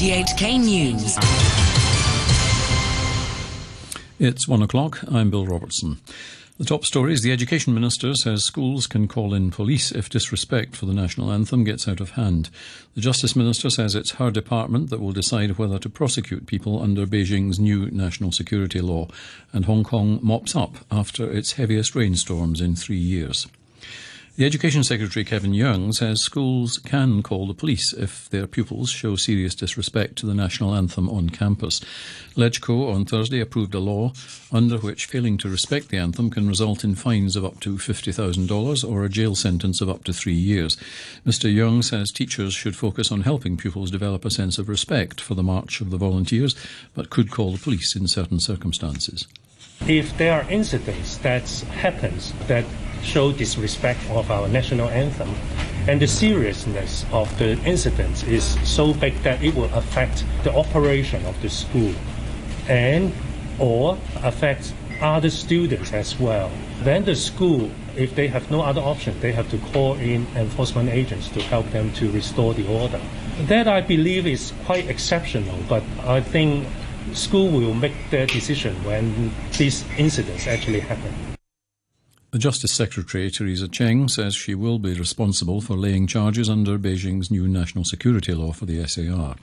RTHK News. It's one o'clock. I'm Bill Robertson. The top story is the Education Minister says schools can call in police if disrespect for the national anthem gets out of hand. The Justice Minister says it's her department that will decide whether to prosecute people under Beijing's new national security law, and Hong Kong mops up after its heaviest rainstorms in three years. The Education Secretary Kevin Yeung says schools can call the police if their pupils show serious disrespect to the national anthem on campus. LegCo on Thursday approved a law under which failing to respect the anthem can result in fines of up to $50,000 or a jail sentence of up to three years. Mr. Yeung says teachers should focus on helping pupils develop a sense of respect for the March of the Volunteers, but could call the police in certain circumstances. If there are incidents that happens that show disrespect of our national anthem, and the seriousness of the incident is so big that it will affect the operation of the school, and or affect other students as well. Then the school, if they have no other option, they have to call in enforcement agents to help them to restore the order. That I believe is quite exceptional, but I think school will make their decision when these incidents actually happen. The Justice Secretary, Teresa Cheng, says she will be responsible for laying charges under Beijing's new national security law for the SAR.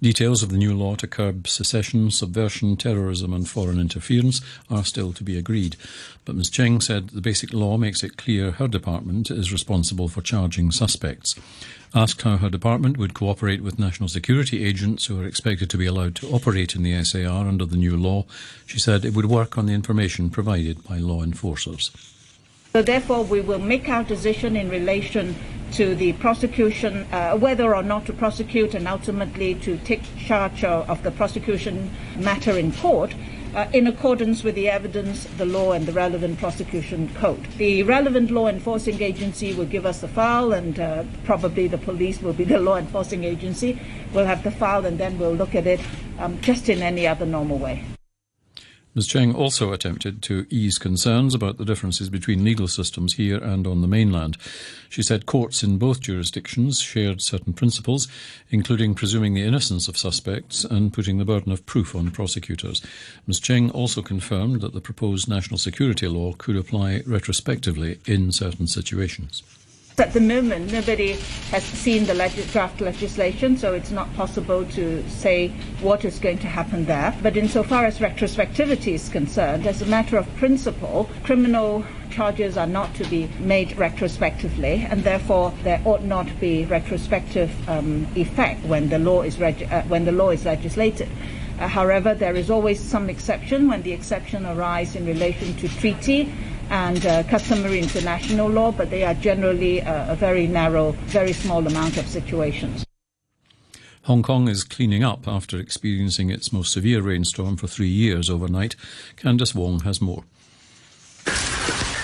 Details of the new law to curb secession, subversion, terrorism, and foreign interference are still to be agreed. But Ms. Cheng said the basic law makes it clear her department is responsible for charging suspects. Asked how her department would cooperate with national security agents who are expected to be allowed to operate in the SAR under the new law, she said it would work on the information provided by law enforcers. So therefore, we will make our decision in relation to the prosecution, uh, whether or not to prosecute and ultimately to take charge of, the prosecution matter in court. Uh, in accordance with the evidence, the law, and the relevant prosecution code. The relevant law enforcing agency will give us the file, and uh, probably the police will be the law enforcing agency. We'll have the file, and then we'll look at it um, just in any other normal way. Ms. Cheng also attempted to ease concerns about the differences between legal systems here and on the mainland. She said courts in both jurisdictions shared certain principles, including presuming the innocence of suspects and putting the burden of proof on prosecutors. Ms. Cheng also confirmed that the proposed national security law could apply retrospectively in certain situations. At the moment, nobody has seen the draft legislation, so it's not possible to say what is going to happen there. But insofar as retrospectivity is concerned, as a matter of principle, criminal charges are not to be made retrospectively, and therefore there ought not be retrospective um, effect when the law is reg- uh, when the law is legislated. Uh, however, there is always some exception when the exception arises in relation to treaty and uh, customary international law, but they are generally uh, a very narrow, very small amount of situations. Hong Kong is cleaning up after experiencing its most severe rainstorm for three years overnight. Candice Wong has more.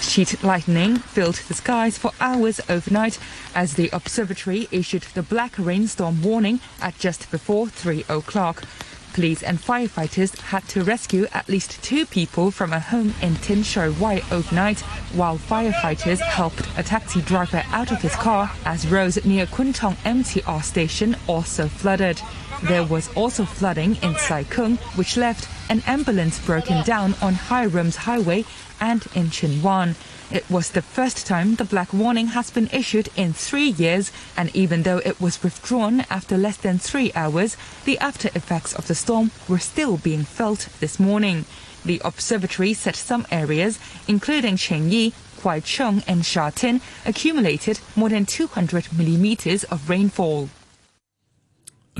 Sheet lightning filled the skies for hours overnight as the observatory issued the black rainstorm warning at just before 3 o'clock. Police and firefighters had to rescue at least two people from a home in Tin Shui Wai overnight, while firefighters helped a taxi driver out of his car as roads near Kwun Tong MTR station also flooded. There was also flooding in Sai Kung, which left an ambulance broken down on Hiram's Highway and in Tsuen Wan. It was the first time the black warning has been issued in three years, and even though it was withdrawn after less than three hours, the after effects of the storm were still being felt this morning. The observatory said some areas, including Tsing Yi, Kwai Chung, and Sha Tin, accumulated more than 200 millimeters of rainfall.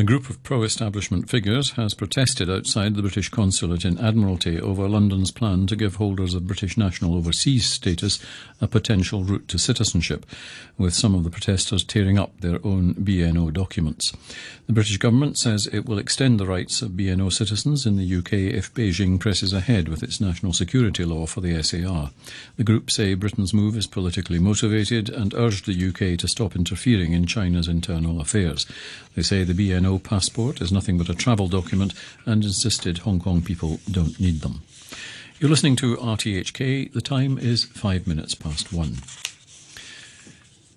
A group of pro establishment figures has protested outside the British consulate in Admiralty over London's plan to give holders of British national overseas status a potential route to citizenship, with some of the protesters tearing up their own BNO documents. The British government says it will extend the rights of BNO citizens in the UK if Beijing presses ahead with its national security law for the SAR. The group say Britain's move is politically motivated and urged the UK to stop interfering in China's internal affairs. They say the BNO passport is nothing but a travel document and insisted Hong Kong people don't need them. You're listening to RTHK. The time is five minutes past one.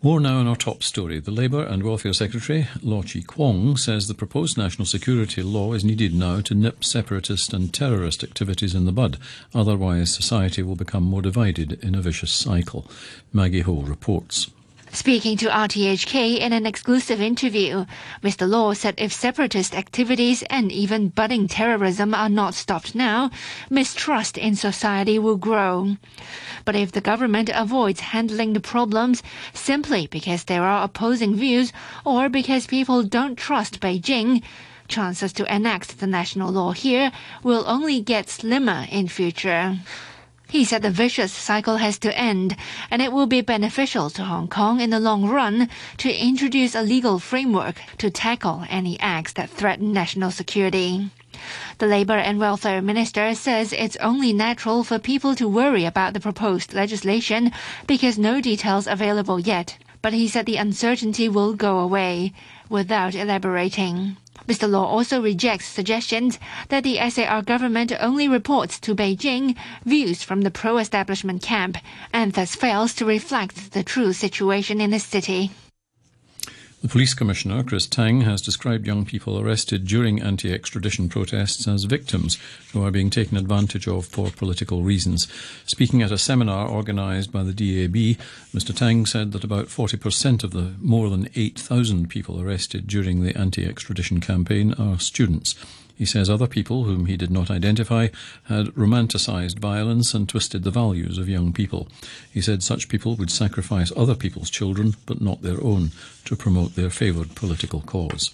More now on our top story. The Labour and Welfare Secretary, Law Chi Kwong, says the proposed national security law is needed now to nip separatist and terrorist activities in the bud. Otherwise, society will become more divided in a vicious cycle. Maggie Ho reports. Speaking to RTHK in an exclusive interview, Mr. Law said if separatist activities and even budding terrorism are not stopped now, mistrust in society will grow. But if the government avoids handling the problems simply because there are opposing views or because people don't trust Beijing, chances to enact the national law here will only get slimmer in future. He said the vicious cycle has to end, and it will be beneficial to Hong Kong in the long run to introduce a legal framework to tackle any acts that threaten national security. The Labour and Welfare Minister says it's only natural for people to worry about the proposed legislation because no details available yet. But he said the uncertainty will go away without elaborating. Mr. Law also rejects suggestions that the SAR government only reports to Beijing views from the pro-establishment camp and thus fails to reflect the true situation in the city. The police commissioner, Chris Tang, has described young people arrested during anti extradition protests as victims who are being taken advantage of for political reasons. Speaking at a seminar organised by the DAB, Mr. Tang said that about 40% of the more than 8,000 people arrested during the anti extradition campaign are students. He says other people, whom he did not identify, had romanticised violence and twisted the values of young people. He said such people would sacrifice other people's children, but not their own, to promote their favoured political cause.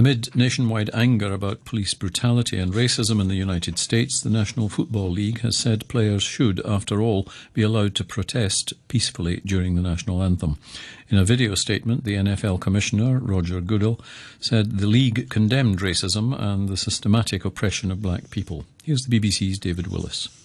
Amid nationwide anger about police brutality and racism in the United States, the National Football League has said players should, after all, be allowed to protest peacefully during the national anthem. In a video statement, the NFL Commissioner, Roger Goodell, said the league condemned racism and the systematic oppression of black people. Here's the BBC's David Willis.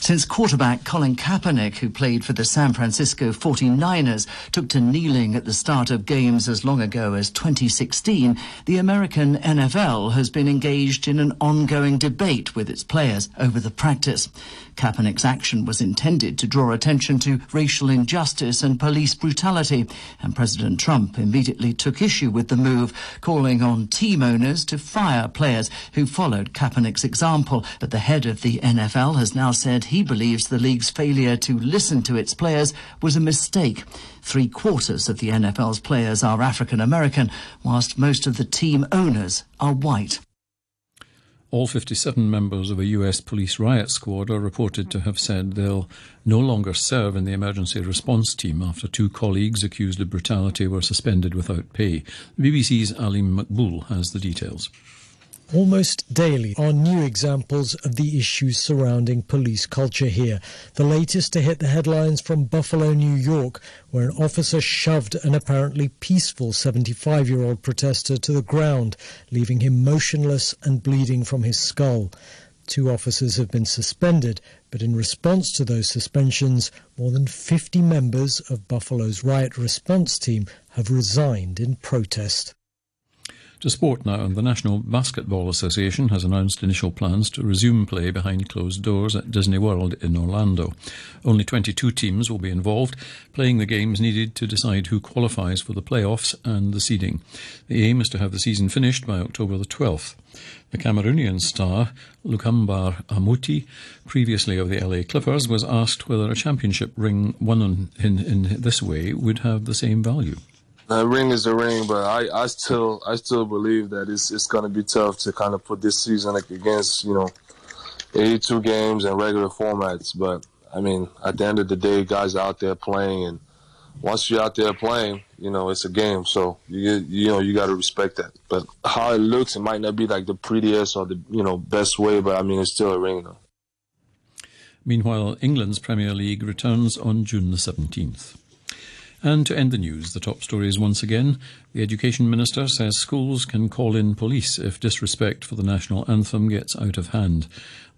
Since quarterback Colin Kaepernick, who played for the San Francisco 49ers, took to kneeling at the start of games as long ago as 2016, the American NFL has been engaged in an ongoing debate with its players over the practice. Kaepernick's action was intended to draw attention to racial injustice and police brutality, and President Trump immediately took issue with the move, calling on team owners to fire players who followed Kaepernick's example. But the head of the NFL has now said he believes the league's failure to listen to its players was a mistake. Three quarters of the NFL's players are African American, whilst most of the team owners are white. All 57 members of a US police riot squad are reported to have said they'll no longer serve in the emergency response team after two colleagues accused of brutality were suspended without pay. The BBC's Aleem Maqbool has the details. Almost daily are new examples of the issues surrounding police culture here. The latest to hit the headlines from Buffalo, New York, where an officer shoved an apparently peaceful 75 year old protester to the ground, leaving him motionless and bleeding from his skull. Two officers have been suspended, but in response to those suspensions, more than 50 members of Buffalo's riot response team have resigned in protest. To sport now, the National Basketball Association has announced initial plans to resume play behind closed doors at Disney World in Orlando. Only 22 teams will be involved, playing the games needed to decide who qualifies for the playoffs and the seeding. The aim is to have the season finished by October the 12th. The Cameroonian star, Luc Mbah a Moute, previously of the LA Clippers, was asked whether a championship ring won in, in this way would have the same value. A ring is a ring, but I, I still I still believe that it's it's going to be tough to kind of put this season like against you know 82 games and regular formats. But I mean, at the end of the day, guys are out there playing, and once you're out there playing, you know it's a game. So you you know you got to respect that. But how it looks, it might not be like the prettiest or the you know best way, but I mean it's still a ring though. Meanwhile, England's Premier League returns on June the 17th. And to end the news, the top story is once again the Education Minister says schools can call in police if disrespect for the national anthem gets out of hand.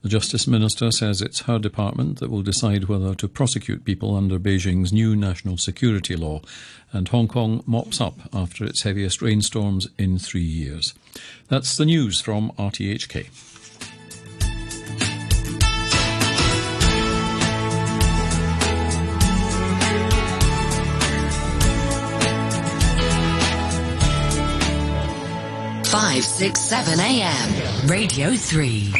The Justice Minister says it's her department that will decide whether to prosecute people under Beijing's new national security law. And Hong Kong mops up after its heaviest rainstorms in three years. That's the news from RTHK. 567 AM. Radio 3.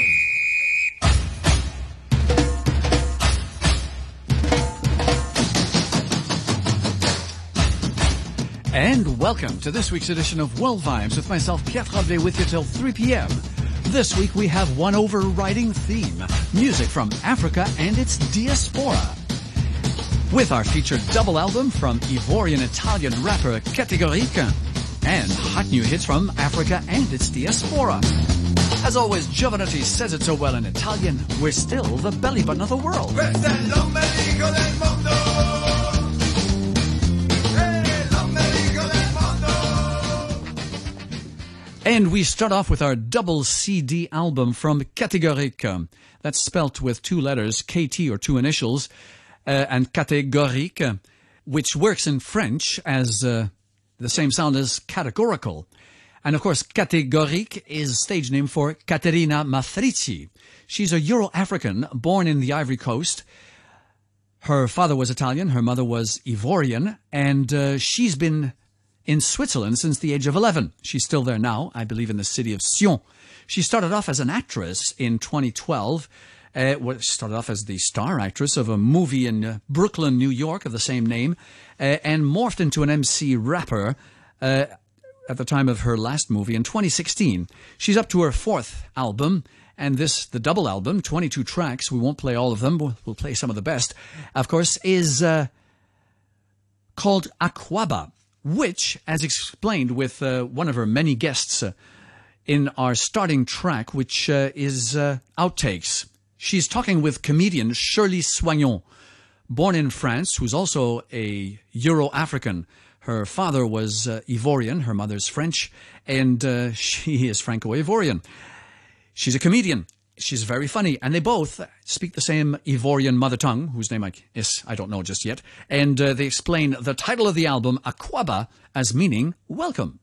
And welcome to this week's edition of World Vibes with myself, Pierre Tremblay, with you till 3 p.m. This week we have one overriding theme, music from Africa and its diaspora. With our featured double album from Ivorian Italian rapper KT Gorique and hot new hits from Africa and its diaspora. As always, Jovanotti says it so well in Italian, we're still the belly button of the world. And we start off with our double CD album from KT Gorique. That's spelt with two letters, KT or two initials, uh, and catégorique, which works in French as uh, the same sound as categorical. And of course, catégorique is stage name for Caterina Matrici. She's a Euro-African born in the Ivory Coast. Her father was Italian, her mother was Ivorian, and uh, she's been in Switzerland since the age of 11. She's still there now, I believe in the city of Sion. She started off as an actress in 2012. Uh, started off as the star actress of a movie in uh, Brooklyn, New York of the same name, uh, and morphed into an MC rapper uh, at the time of her last movie in 2016. She's up to her fourth album, and this, the double album, 22 tracks, we won't play all of them, we'll, play some of the best, of course, is uh, called Akwaba which, as explained with uh, one of her many guests in our starting track, which is outtakes. She's talking with comedian Shirley Souagnon, born in France, who's also a Euro African. Her father was uh, Ivorian, her mother's French, and uh, she is Franco Ivorian. She's a comedian she's very funny, and they both speak the same Ivorian mother tongue, whose name I is I don't know just yet. And uh, they explain the title of the album, Akwaba, as meaning welcome.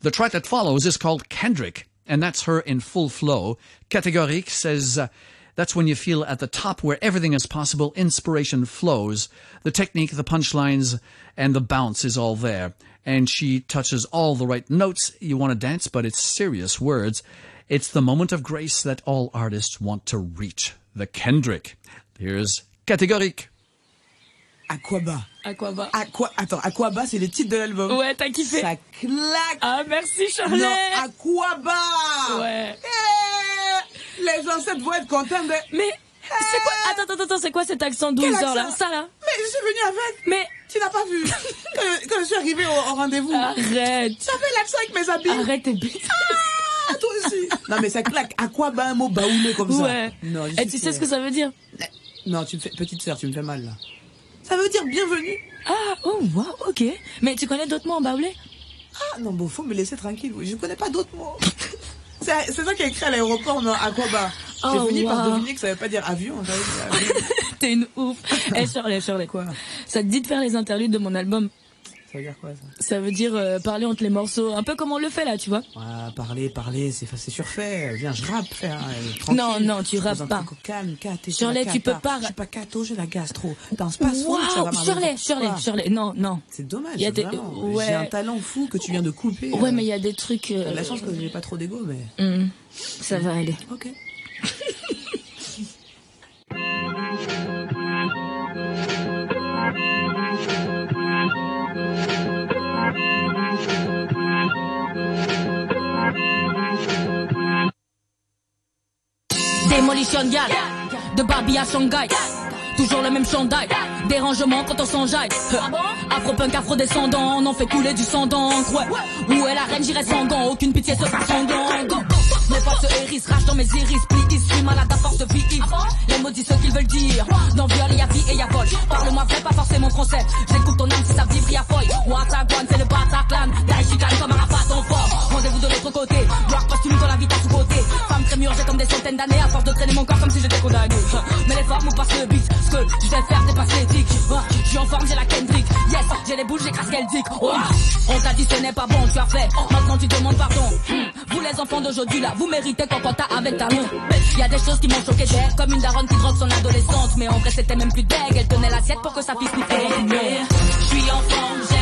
The track that follows is called Kendrick, and that's her in full flow. KT Gorique says. Uh, that's when you feel at the top where everything is possible, inspiration flows. The technique, the punchlines, and the bounce is all there. And she touches all the right notes. You want to dance, but it's serious words. It's the moment of grace that all artists want to reach. The Kendrick. Here's KT Gorique. Aquaba. Aquaba. Aqua... Attends, Aquaba, c'est le titre de l'album. Ouais, t'as kiffé. Ça claque. Ah, merci, Charlie. Non, Aquaba. Ouais. Eh, les ancêtres vont être contents de... Mais, c'est quoi Attends, attends, attends, c'est quoi cet accent 12 heures là Ça là Mais je suis venue avec. Mais. Tu n'as pas vu quand, quand, je suis arrivée au, au rendez-vous. Arrête. J'avais l'accent avec mes habits. Arrête tes bêtises. Ah, toi aussi. Non, mais ça claque. À quoi un mot baoulé comme ça Ouais. Et tu sais ce que ça veut dire Non, tu me fais, petite sœur, tu me fais mal là. Ça veut dire bienvenue. Ah, oh, wow, ok. Mais tu connais d'autres mots en baoulé? Ah, non, bon, faut me laisser tranquille. Je connais pas d'autres mots. C'est ça qui a écrit à l'aéroport, non Aquaba. Oh, J'ai fini wow. par deviner que ça veut pas dire avion. T'es une ouf. Eh, Shirley, Shirley. Quoi? Ça te dit de faire les interludes de mon album Ça veut dire quoi ça? Ça veut dire euh, parler entre les morceaux, un peu comme on le fait là, tu vois Ah, parler, parler, c'est surfait. Viens, je rappe, hein, tranquille. Non, non, tu rappes pas. calme, Shirley, tu peux pas- Je suis pas cato, j'ai la gastro. Danse pas soul, ça Shirley, Shirley. Shirley. Non, non. C'est dommage, Il y a des- vraiment. ouais. J'ai un talent fou que tu viens de couper. Ouais, euh. mais il y a des trucs. euh, La chance que j'ai pas trop d'ego, mais. hum, ça va aller. Ok. De Barbie à Shanghai. Toujours le même chandail, dérangement quand on s'enjaille. Afro-punk, afro-descendant, on en fait couler du sang d'encre. Ouais. Où est la reine, j'irai sans gants, aucune pitié en gants. Go. Mes potes se hérissent, rage dans mes iris, plis ici, malade à force de vie. Les mots disent ce qu'ils veulent dire. Dans viol, y a vie et y a vol. Parle-moi vrai, pas forcément français. J'écoute ton âme si ça vibre, y a foy. Ouattagouane, c'est le Bataclan. Mais les formes ou passe le beat. Ce que je vais faire, c'est pas l'éthique. Je suis en forme, j'ai la Kendrick. Yes, j'ai les boules, j'écrase qu'elle dit. Oh, on t'a dit ce n'est pas bon, tu as fait. Maintenant tu demandes pardon. Hmm. Vous les enfants d'aujourd'hui là, vous méritez qu'on pointe avec talon. Y a des choses qui m'ont choqué d'air, comme une daronne qui drogue son adolescente. Mais en vrai c'était même plus deg, elle tenait l'assiette pour que sa fille sniffe. Je suis en forme, j'ai